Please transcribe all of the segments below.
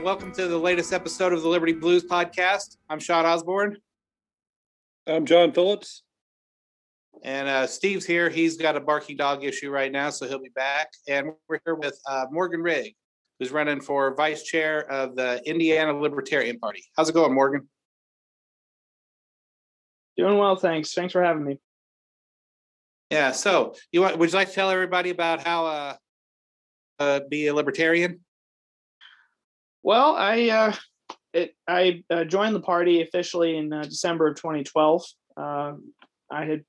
Hello, and welcome to the latest episode of the Liberty Blues podcast. I'm Sean Osborne. I'm John Phillips. And uh, Steve's here. He's got a barking dog issue right now, so he'll be back. And we're here with uh, Morgan Rigg, who's running for vice chair of the Indiana Libertarian Party. How's it going, Morgan? Doing well, thanks. Thanks for having me. Yeah. So, you want? Would you like to tell everybody about how uh, uh be a libertarian? Well, I uh, it, I uh, joined the party officially in uh, December of 2012. Uh, I had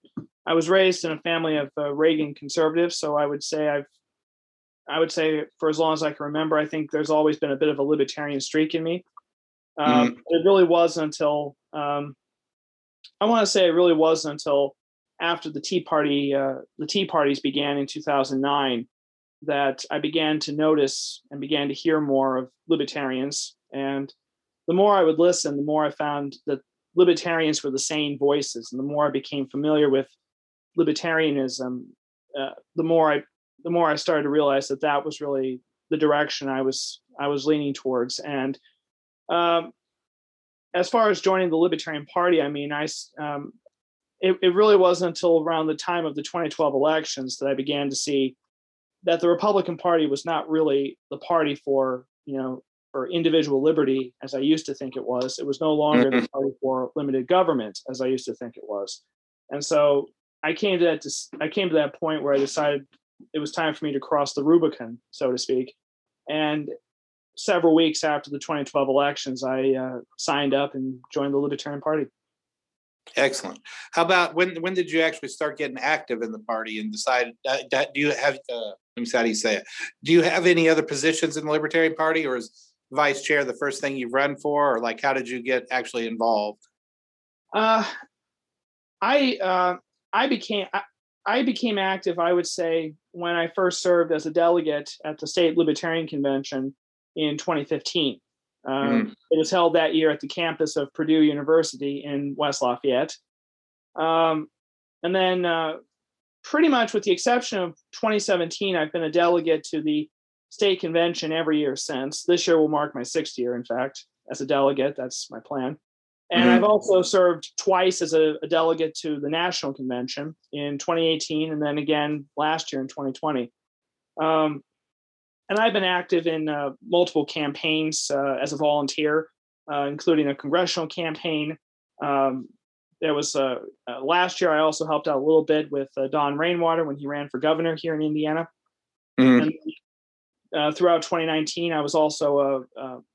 I was raised in a family of uh, Reagan conservatives, so I would say I've I would say for as long as I can remember, I think there's always been a bit of a libertarian streak in me. Um, mm-hmm. It really was until um, I want to say it really wasn't until after the Tea Party uh, the Tea Parties began in 2009 that I began to notice and began to hear more of libertarians. And the more I would listen, the more I found that libertarians were the same voices. And the more I became familiar with libertarianism, uh, the more I the more I started to realize that that was really the direction I was I was leaning towards. And um, as far as joining the Libertarian Party, I mean, I um, it, it really wasn't until around the time of the 2012 elections that I began to see that the Republican Party was not really the party for you know for individual liberty as I used to think it was. It was no longer the party for limited government as I used to think it was. And so I came to that I came to that point where I decided it was time for me to cross the Rubicon, so to speak. And several weeks after the 2012 elections, I uh, signed up and joined the Libertarian Party. Excellent. How about when when did you actually start getting active in the party and decide? Uh, do you have? Uh, let me see how do you say it? Do you have any other positions in the Libertarian Party, or is vice chair the first thing you've run for, or like how did you get actually involved? Uh, I uh, I became I, I became active. I would say when I first served as a delegate at the state Libertarian Convention in 2015. Um, mm. It was held that year at the campus of Purdue University in West Lafayette. Um, and then, uh, pretty much with the exception of 2017, I've been a delegate to the state convention every year since. This year will mark my sixth year, in fact, as a delegate. That's my plan. And mm-hmm. I've also served twice as a, a, delegate to the national convention in 2018 and then again last year in 2020. Um, and I've been active in uh, multiple campaigns uh, as a volunteer, uh, including a congressional campaign. Um, there was uh, uh, last year. I also helped out a little bit with uh, Don Rainwater when he ran for governor here in Indiana. Mm-hmm. And, throughout 2019, I was also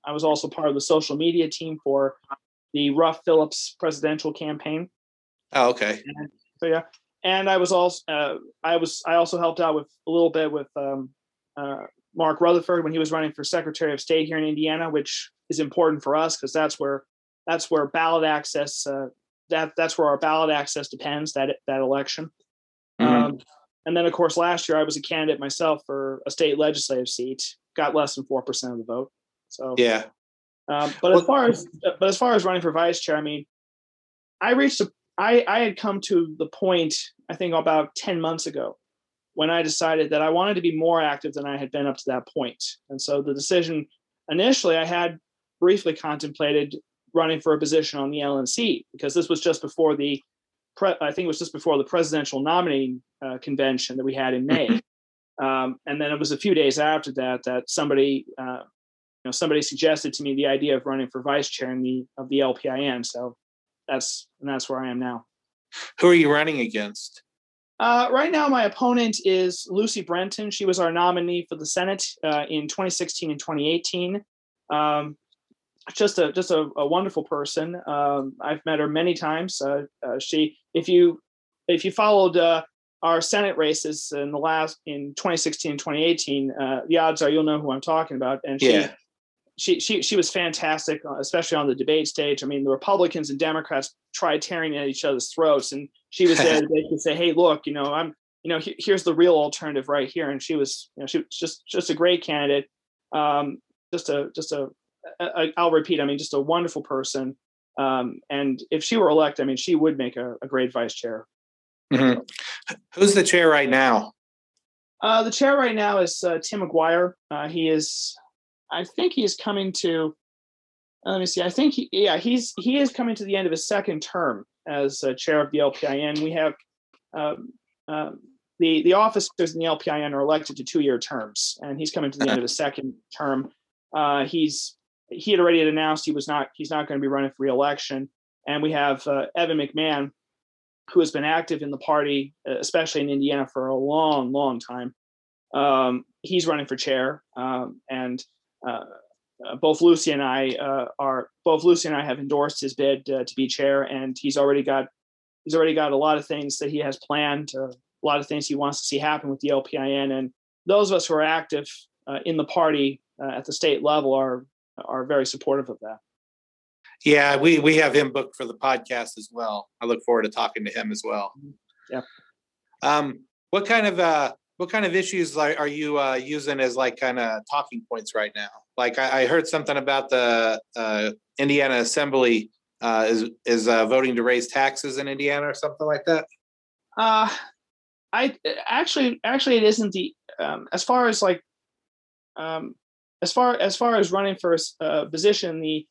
I was also part of the social media team for the Ruff Phillips presidential campaign. Oh, okay. And, so yeah, and I was also I was I also helped out with a little bit with um, Mark Rutherford when he was running for Secretary of State here in Indiana, which is important for us because that's where that's where ballot access uh, that that's where our ballot access depends that that election. Mm-hmm. Um, and then of course last year I was a candidate myself for a state legislative seat, got less than four percent of the vote. So yeah. Um, but well, as far as but as far as running for vice chair, I mean, I reached a I I had come to the point I think about ten months ago when I decided that I wanted to be more active than I had been up to that point. And so the decision initially, I had briefly contemplated running for a position on the LNC because this was just before the, pre- I think it was just before the presidential nominating uh, convention that we had in May. Um, and then it was a few days after that that somebody, uh, you know, somebody suggested to me the idea of running for vice chair in the of the LPIN. So that's and that's where I am now. Who are you running against? Uh, right now, my opponent is Lucy Brenton. She was our nominee for the Senate uh, in 2016 and 2018. Um, just a just a, a wonderful person. Um, I've met her many times. Uh, uh she, if you if you followed uh, our Senate races in the last in 2016 and 2018, uh, the odds are you'll know who I'm talking about. And she yeah she she she was fantastic, uh, especially on the debate stage. I mean, the Republicans and Democrats tried tearing at each other's throats, and she was there to say, "Hey, look, you know, I'm, you know, he, here's the real alternative right here." And she was, you know, she was just just a great candidate, um, just a just a, a I'll repeat, I mean, just a wonderful person. Um, and if she were elected, I mean, she would make a, a great vice chair. Mm-hmm. Who's the chair right now? Uh, the chair right now is uh, Tim McGuire. Uh, he is I think he is coming to. uh, Let me see. I think he, yeah, he's he is coming to the end of his second term as uh, chair of the LPIN. We have um, um, the the officers in the LPIN are elected to two year terms, and he's coming to the end of his second term. Uh, he's he had already announced he was not he's not going to be running for reelection, and we have uh, Evan McMahon, who has been active in the party, uh, especially in Indiana, for a long, long time. Um, he's running for chair, um, and uh, uh, both Lucy and I uh, are both Lucy and I have endorsed his bid uh, to be chair, and he's already got he's already got a lot of things that he has planned, uh, a lot of things he wants to see happen with the LPIN, and those of us who are active in the party at the state level are are very supportive of that. Yeah, we we have him booked for the podcast as well. I look forward to talking to him as well. Yeah. Um, what kind of uh what kind of issues like are you uh using as like kind of talking points right now? Like I, I heard something about the uh Indiana Assembly uh is is uh voting to raise taxes in Indiana or something like that. Uh, I actually actually it isn't the um, as far as like um, as far as far as running for a a position in the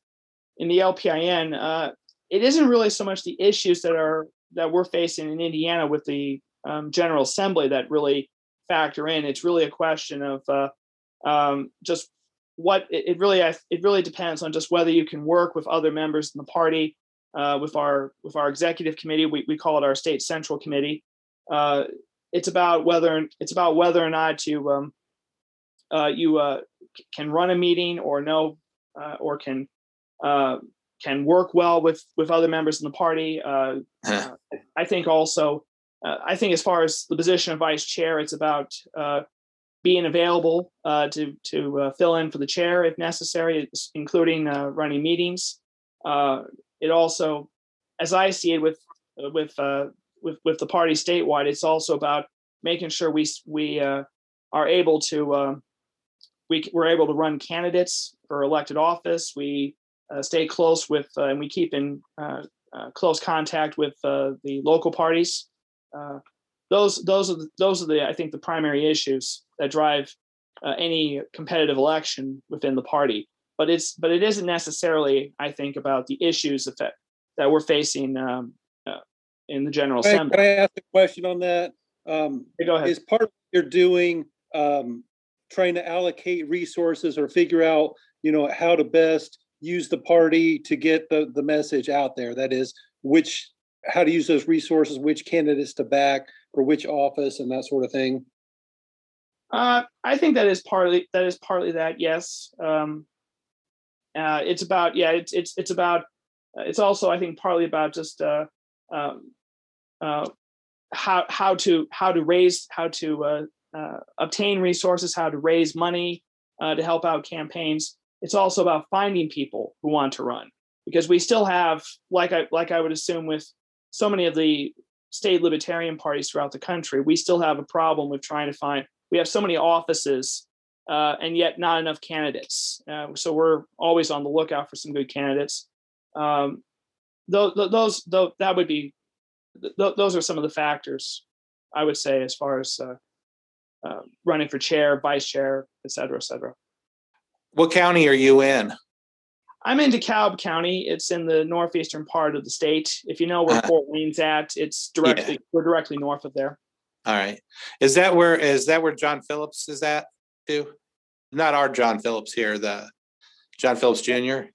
in the LPIN, uh, it isn't really so much the issues that are that we're facing in Indiana with the um, General Assembly that really factor in. It's really a question of uh, um, just what it, it really it really depends on just whether you can work with other members in the party, uh, with our with our executive committee. We we call it our state central committee. Uh, it's about whether it's about whether or not you um, uh, you uh, can run a meeting or no uh, or can uh, can work well with with other members in the party. Uh, uh, I think also uh, I think as far as the position of vice chair, it's about uh, being available uh, to to uh, fill in for the chair if necessary, including uh, running meetings. Uh, it also, as I see it, with with uh, with with the party statewide, it's also about making sure we we uh, are able to uh, we we're able to run candidates for elected office. We uh, stay close with uh, and we keep in uh, uh, close contact with uh, the local parties. Uh, those those are the, those are the I think the primary issues that drive uh, any competitive election within the party. But it's but it isn't necessarily I think about the issues that that we're facing um, uh, in the General Can I- Assembly. can I ask a question on that? Um, Hey, Go ahead. is part of what you're doing, um, trying to allocate resources or figure out, you know, how to best use the party to get the, the message out there? That is, which, how to use those resources, which candidates to back for which office and that sort of thing? Uh, I think that is partly that is partly that. Yes, um, uh, it's about yeah. It's it's it's about. uh, It's also I think partly about just uh, um, uh, how how to how to raise how to uh, uh, obtain resources, how to raise money uh, to help out campaigns. It's also about finding people who want to run because we still have like I like I would assume with so many of the state libertarian parties throughout the country, we still have a problem with trying to find we have so many offices uh, and yet not enough candidates. Uh, so we're always on the lookout for some good candidates. Um, those, those, those, that would be, th- those are some of the factors I would say as far as uh, uh, running for chair, vice chair, et cetera, et cetera. What county are you in? I'm in DeKalb County. It's in the northeastern part of the state. If you know where Uh-huh. Fort Wayne's at, it's directly we're directly north of there. All right. Is that where is that where John Phillips is at too? Not our John Phillips here, the John Phillips Jr.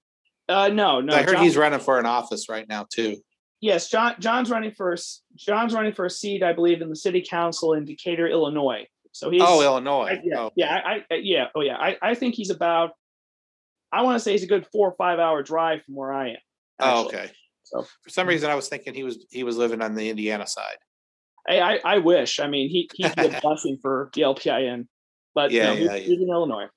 Uh, no, no. I heard John- he's running for an office right now too. Yes, John. John's running for John's running for a seat, I believe, in the city council in Decatur, Illinois. So he's Oh, Illinois. I- yeah, Oh, yeah, I, I, yeah, oh yeah. I, I think he's about. I want to say he's a good four or five hour drive from where I am. oh, okay. So For some mm-hmm. reason, I was thinking he was he was living on the Indiana side. I, I, I wish. I mean, he he'd be a blessing for the LPIN, but Yeah, no, he's, yeah, yeah. he's in Illinois.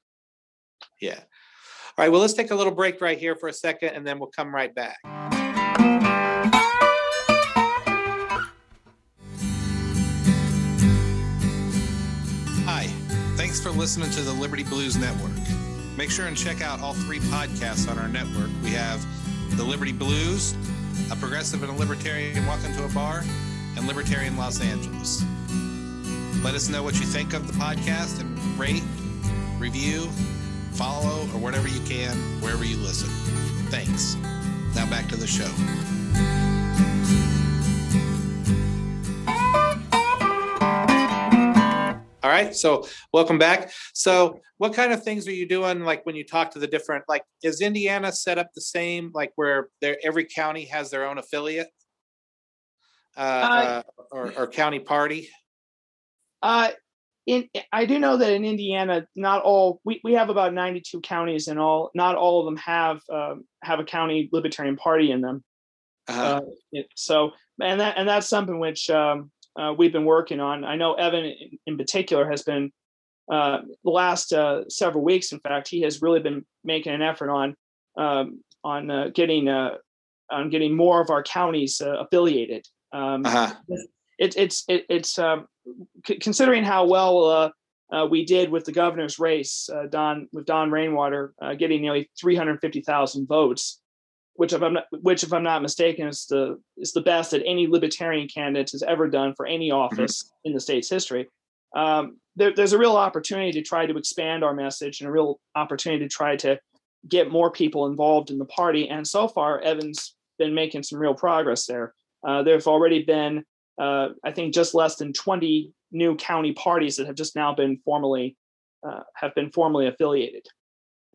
Yeah. All right. Well, let's take a little break right here for a second, and then we'll come right back. Listening to the Liberty Blues Network. Make sure and check out all three podcasts on our network. We have the Liberty Blues, a progressive and a libertarian walk into a bar, and Libertarian Los Angeles. Let us know what you think of the podcast and rate, review, follow, or whatever you can, wherever you listen. Thanks. Now back to the show. All right, so welcome back. So, what kind of things are you doing? Like when you talk to the different, like, is Indiana set up the same, like where there every county has their own affiliate, uh, uh, or, or county party? Uh, in I do know that in Indiana, not all we, we have about 92 counties and all not all of them have um, have a county libertarian party in them. Uh-huh. Uh, so and that and that's something which um, uh, we've been working on. I know Evan in, in particular has been uh, the last uh, several weeks. In fact, he has really been making an effort on um, on uh, getting uh, on getting more of our counties affiliated. Um, uh-huh. it, it's it, it's um, c- considering how well uh, uh, we did with the governor's race, uh, Don with Don Rainwater getting nearly 350,000 votes which if I'm not, which if I'm not mistaken is the is the best that any libertarian candidate has ever done for any mm-hmm. office mm-hmm. in the state's history. Um, there, there's a real opportunity to try to expand our message and a real opportunity to try to get more people involved in the party. And so far, Evan's been making some real progress there. Uh, there have already been, uh, I think, just less than 20 new county parties that have just now been formally uh, have been formally affiliated.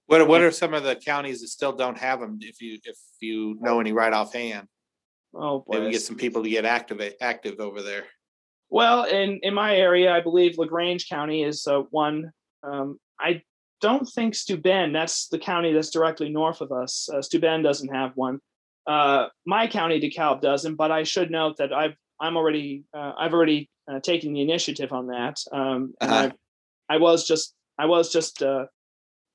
What what are some of the counties that still don't have them? If you if you know any right offhand, oh, boy. maybe get some people to get active active over there. Well, in in my area, I believe Lagrange County is uh, one. Um, I don't think Steuben. That's the county that's directly north of us. Uh, Steuben doesn't have one. Uh, my county, DeKalb, doesn't. But I should note that I've I'm already uh, I've already uh, taken the initiative on that. Um, uh-huh. I was just I was just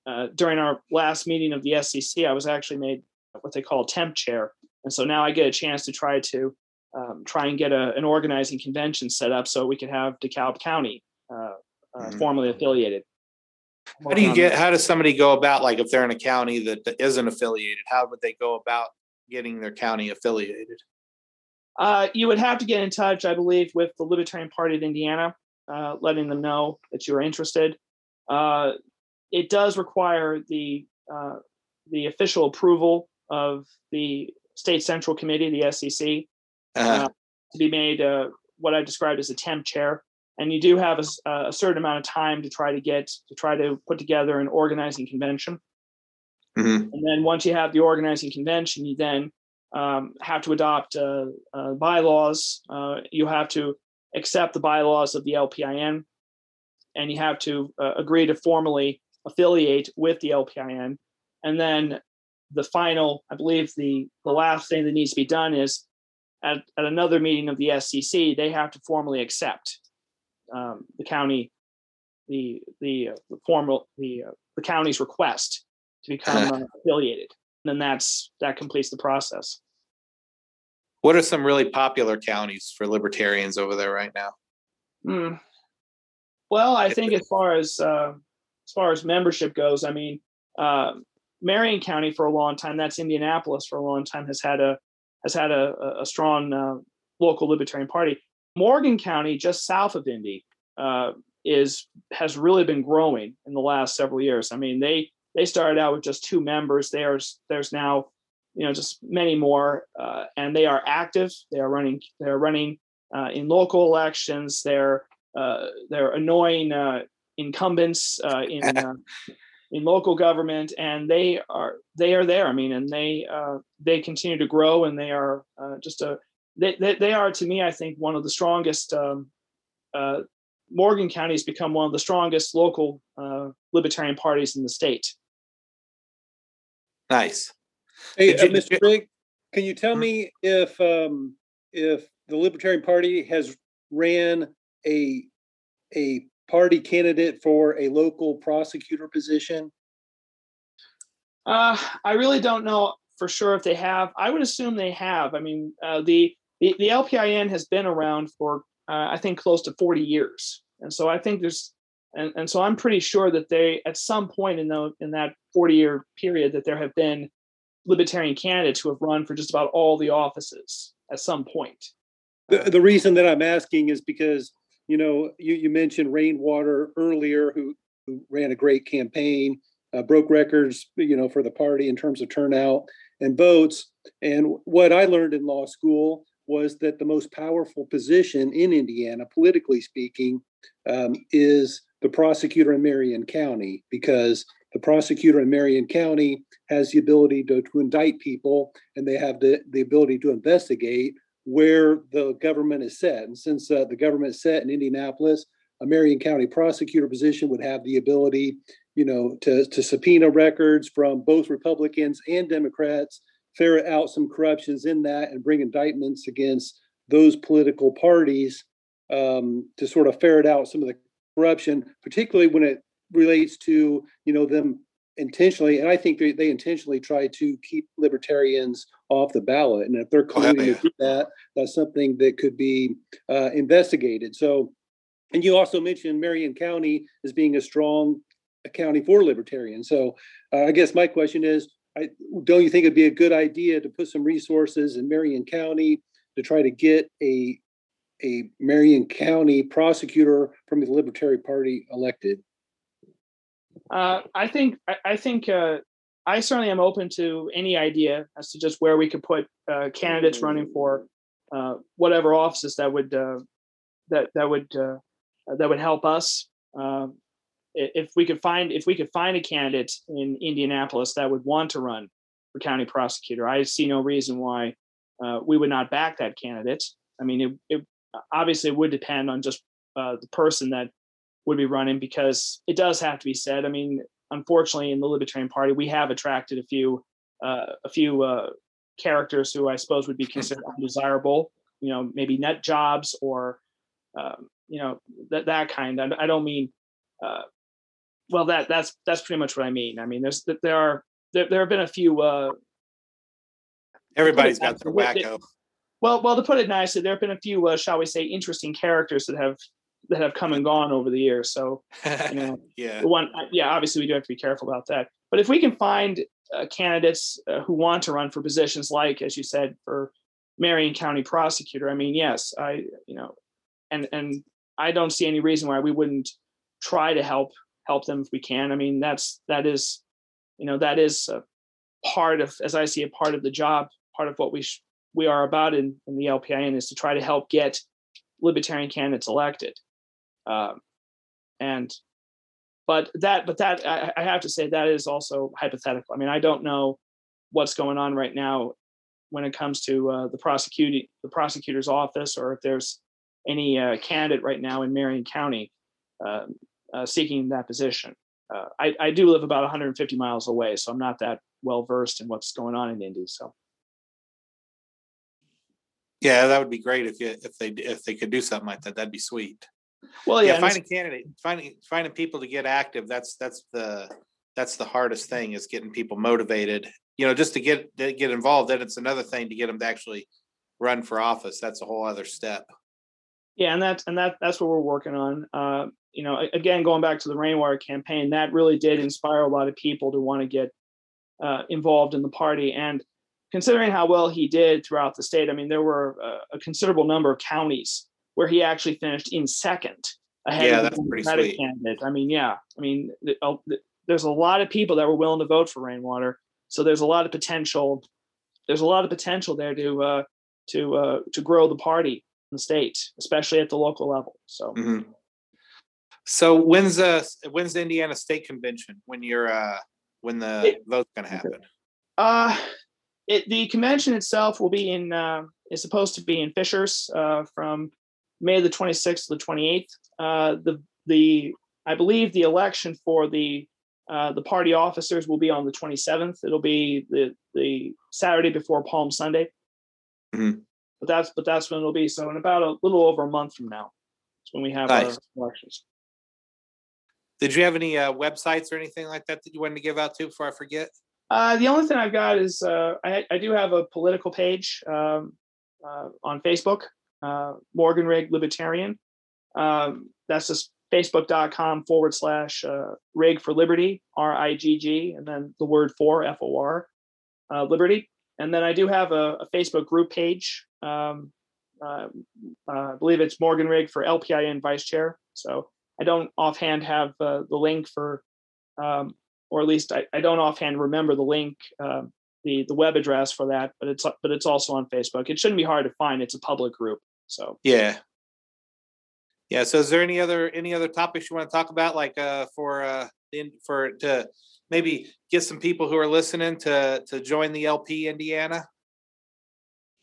uh, during our last meeting of the SCC, I was actually made what they call temp chair, and so now I get a chance to try to um, try and get a, an organizing convention set up so we could have DeKalb County uh, uh, mm-hmm. formally affiliated. How do you get? How does somebody go about like if they're in a county that, that isn't affiliated? How would they go about getting their county affiliated? Uh, you would have to get in touch, I believe, with the Libertarian Party of Indiana, uh, letting them know that you are interested. Uh, it does require the uh, the official approval of the state central committee, the SCC, uh-huh. uh, to be made uh, what I described as a temp chair. And you do have a, a, certain amount of time to try to get to try to put together an organizing convention. Mm-hmm. And then once you have the organizing convention, you then um, have to adopt uh, uh, bylaws. Uh, you have to accept the bylaws of the LPIN, and you have to uh, agree to formally affiliate with the LPIN. And then the final, I believe the, the last thing that needs to be done is at, at another meeting of the SCC, they have to formally accept um, the county, the the, uh, the formal the uh, the county's request to become uh, affiliated. And then that's that completes the process. What are some really popular counties for libertarians over there right now? Mm. Well, I think as far as uh, as far as membership goes, I mean, uh, Marion County for a long time, that's Indianapolis for a long time, has had a has had a, a strong uh, local libertarian party. Morgan County, just south of Indy, uh, is has really been growing in the last several years. I mean, they they started out with just two members. There's there's now you know just many more, uh, and they are active. They are running. They are running uh, in local elections. They're uh, they're annoying uh, incumbents uh, in uh, in local government, and they are they are there. I mean, and they uh, they continue to grow, and they are uh, just a they, they, they are to me, I think, one of the strongest. Um, uh, Morgan County has become one of the strongest local uh, libertarian parties in the state. Nice. Hey, you, Mr. Rigg, can you tell hmm? me if um, if the Libertarian Party has ran a a party candidate for a local prosecutor position? Uh, I really don't know for sure if they have. I would assume they have. I mean, uh, the, the the LPIN has been around for uh, I think close to 40 years, and so I think there's and, and so I'm pretty sure that they at some point in the in that 40 year period that there have been libertarian candidates who have run for just about all the offices at some point. The, the reason that I'm asking is because you know, you, you mentioned Rainwater earlier, who, who ran a great campaign. uh, broke records, you know, for the party in terms of turnout and votes. And what I learned in law school was that the most powerful position in Indiana, politically speaking, um, is the prosecutor in Marion County because the prosecutor in Marion County has the ability to, to indict people and they have the, the ability to investigate where the government is set. And since uh, the government is set in Indianapolis, a Marion County prosecutor position would have the ability, you know, to, to subpoena records from both Republicans and Democrats, ferret out some corruptions in that, and bring indictments against those political parties um, to sort of ferret out some of the corruption, particularly when it relates to, you know, them intentionally, and I think they, they intentionally try to keep libertarians off the ballot. And if they're Oh, yeah. to do that, that's something that could be uh, investigated. So, and you also mentioned Marion County as being a strong county for libertarians. So, uh, I guess my question is, I, don't you think it'd be a good idea to put some resources in Marion County to try to get a a Marion County prosecutor from the Libertarian Party elected? Uh, I think I, I think uh, I certainly am open to any idea as to just where we could put uh, candidates running for uh, whatever offices that would uh, that that would that would help us. Um, if we could find if we could find a candidate in Indianapolis that would want to run for county prosecutor, I see no reason why we would not back that candidate. I mean, it, it obviously would depend on just the person that would be running because it does have to be said. I mean, unfortunately, in the Libertarian Party, we have attracted a few uh, a few uh, characters who I suppose would be considered undesirable. You know, maybe nut jobs or um, you know that that kind. I, I don't mean. Uh, well, that that's that's pretty much what I mean. I mean, there's that there are there, there have been a few. Uh, Everybody's got their wacko. well, well, to put it nicely, there have been a few, uh, shall we say, interesting characters that have that have come and gone over the years. So you know, yeah. one yeah obviously we do have to be careful about that but if we can find uh, candidates uh, who want to run for positions like as you said for marion county prosecutor i mean yes i you know and and i don't see any reason why we wouldn't try to help help them if we can i mean that's that is you know that is a part of as i see a part of the job part of what we sh- we are about in, in the lpin is to try to help get libertarian candidates elected um, and but that but that I, I have to say that is also hypothetical i mean i don't know what's going on right now when it comes to uh, the prosecuting the prosecutor's office or if there's any uh, candidate right now in marion county uh, uh, seeking that position uh, I, I do live about 150 miles away so i'm not that well versed in what's going on in indy so Yeah, that would be great if you if they if they could do something like that. That'd be sweet. Well yeah, yeah, finding candidate, finding finding people to get active. That's that's the that's the hardest thing is getting people motivated. You know, just to get to get involved. Then it's another thing to get them to actually run for office. That's a whole other step. yeah and that's and that that's what we're working on uh, you know again going back to the rainwater campaign that really did inspire a lot of people to want to get uh, involved in the party and considering how well he did throughout the state i mean there were a, a considerable number of counties where he actually finished in second ahead Yeah, of that's the pretty sweet. candidate i mean yeah i mean th- there's a lot of people that were willing to vote for rainwater so there's a lot of potential there's a lot of potential there to uh, to uh, to grow the party in the state, especially at the local level. So Mhm. So when's uh when's the Indiana State Convention? When you're uh when the It- vote's gonna happen? uh it the convention itself will be in uh, is supposed to be in Fishers uh, from May the 26th to the 28th. Uh, the the I believe the election for the uh, the party officers will be on the 27th. It'll be the the Saturday before Palm Sunday. Mhm. But that's but that's when it'll be. So in about a little over a month from now, is when we have Nice. our elections. Did you have any uh websites or anything like that that you wanted to give out to before I forget? Uh, the only thing I've got is uh, I, I do have a political page um, uh, on Facebook, uh, Morgan Rigg Libertarian. Um, that's just facebook.com forward slash uh, Rigg for Liberty, R I G G, and then the word for, F O R, uh, Liberty. And then I do have a, a Facebook group page. Um, uh, uh, I believe it's Morgan Rigg for LPIN Vice Chair. So I don't offhand have uh, the link for um, or at least I, I don't offhand remember the link, uh, the the web address for that, but it's but it's also on Facebook. It shouldn't be hard to find. It's a public group, so Yeah. Yeah, so is there any other, any other topics you want to talk about, like, uh, for, uh, in, for, to maybe get some people who are listening to, to join the LP Indiana?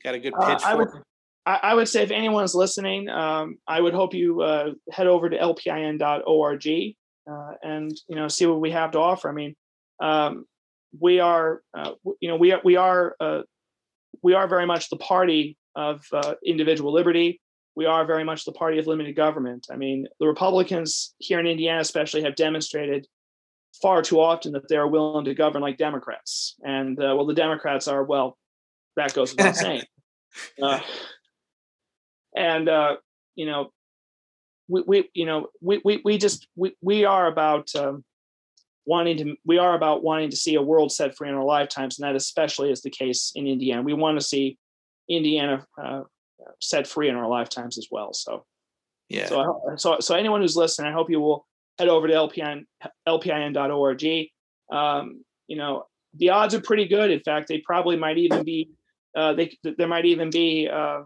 Got a good Uh, pitch I would- for? I, I would say if anyone's listening, um, I would hope you uh, head over to lpin.org uh, and you know see what we have to offer. I mean, um, we are uh, you know we are we are uh, we are very much the party of uh, individual liberty. We are very much the party of limited government. I mean, the Republicans here in Indiana, especially, have demonstrated far too often that they are willing to govern like Democrats. And uh, well, the Democrats are well, that goes without saying. Uh, and uh, you know, we, we you know we we, we just we, we are about um, wanting to we are about wanting to see a world set free in our lifetimes, and that especially is the case in Indiana. We want to see Indiana uh, set free in our lifetimes as well. So Yeah, so, so, so anyone who's listening, I hope you will head over to lpin, lpin.org. Um, you know, the odds are pretty good. In fact, they probably might even be, uh, they, there might even be uh,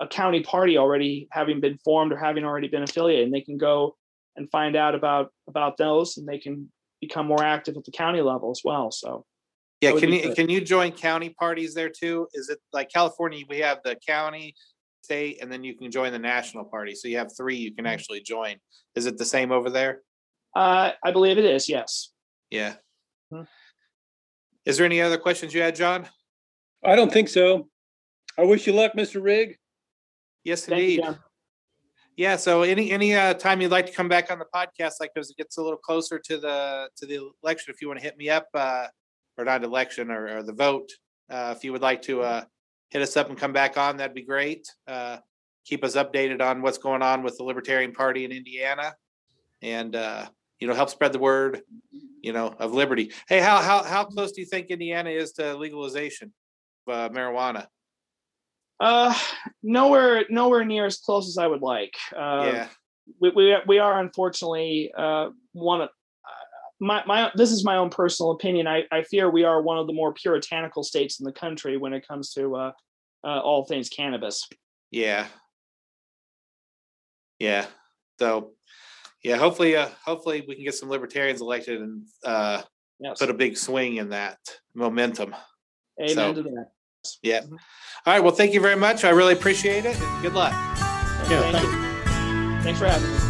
a county party already having been formed or having already been affiliated, and they can go and find out about about those, and they can become more active at the county level as well. So, yeah, can you, good. can you join county parties there too? Is it like California, we have the county, state, and then you can join the national party, so you have three you can Mm-hmm. actually join. Is it the same over there? uh, I believe it is. Yes. Yeah. Mhm. Is there any other questions you had, John? I don't think so. I wish you luck, Mr. Rigg. Yes, Thank indeed. John. Yeah, so any any uh, time you'd like to come back on the podcast, like as it gets a little closer to the to the election, if you want to hit me up, uh, or not election or, or the vote, uh, if you would like to uh, hit us up and come back on, that'd be great. Uh, keep us updated on what's going on with the Libertarian Party in Indiana, and uh, you know help spread the word, you know, of liberty. Hey, how how how close do you think Indiana is to legalization of uh, marijuana? Uh, nowhere, nowhere near as close as I would like. Uh, yeah, we, we we are unfortunately uh, one of my my this is my own personal opinion. I, I fear we are one of the more puritanical states in the country when it comes to uh, uh, all things cannabis. Yeah. Yeah. So, yeah, hopefully, uh, hopefully we can get some libertarians elected and uh, Yes. put a big swing in that momentum. Amen so- to that. Yeah. All right. Well, thank you very much. I really appreciate it. Good luck. Thank you. Thanks for having me.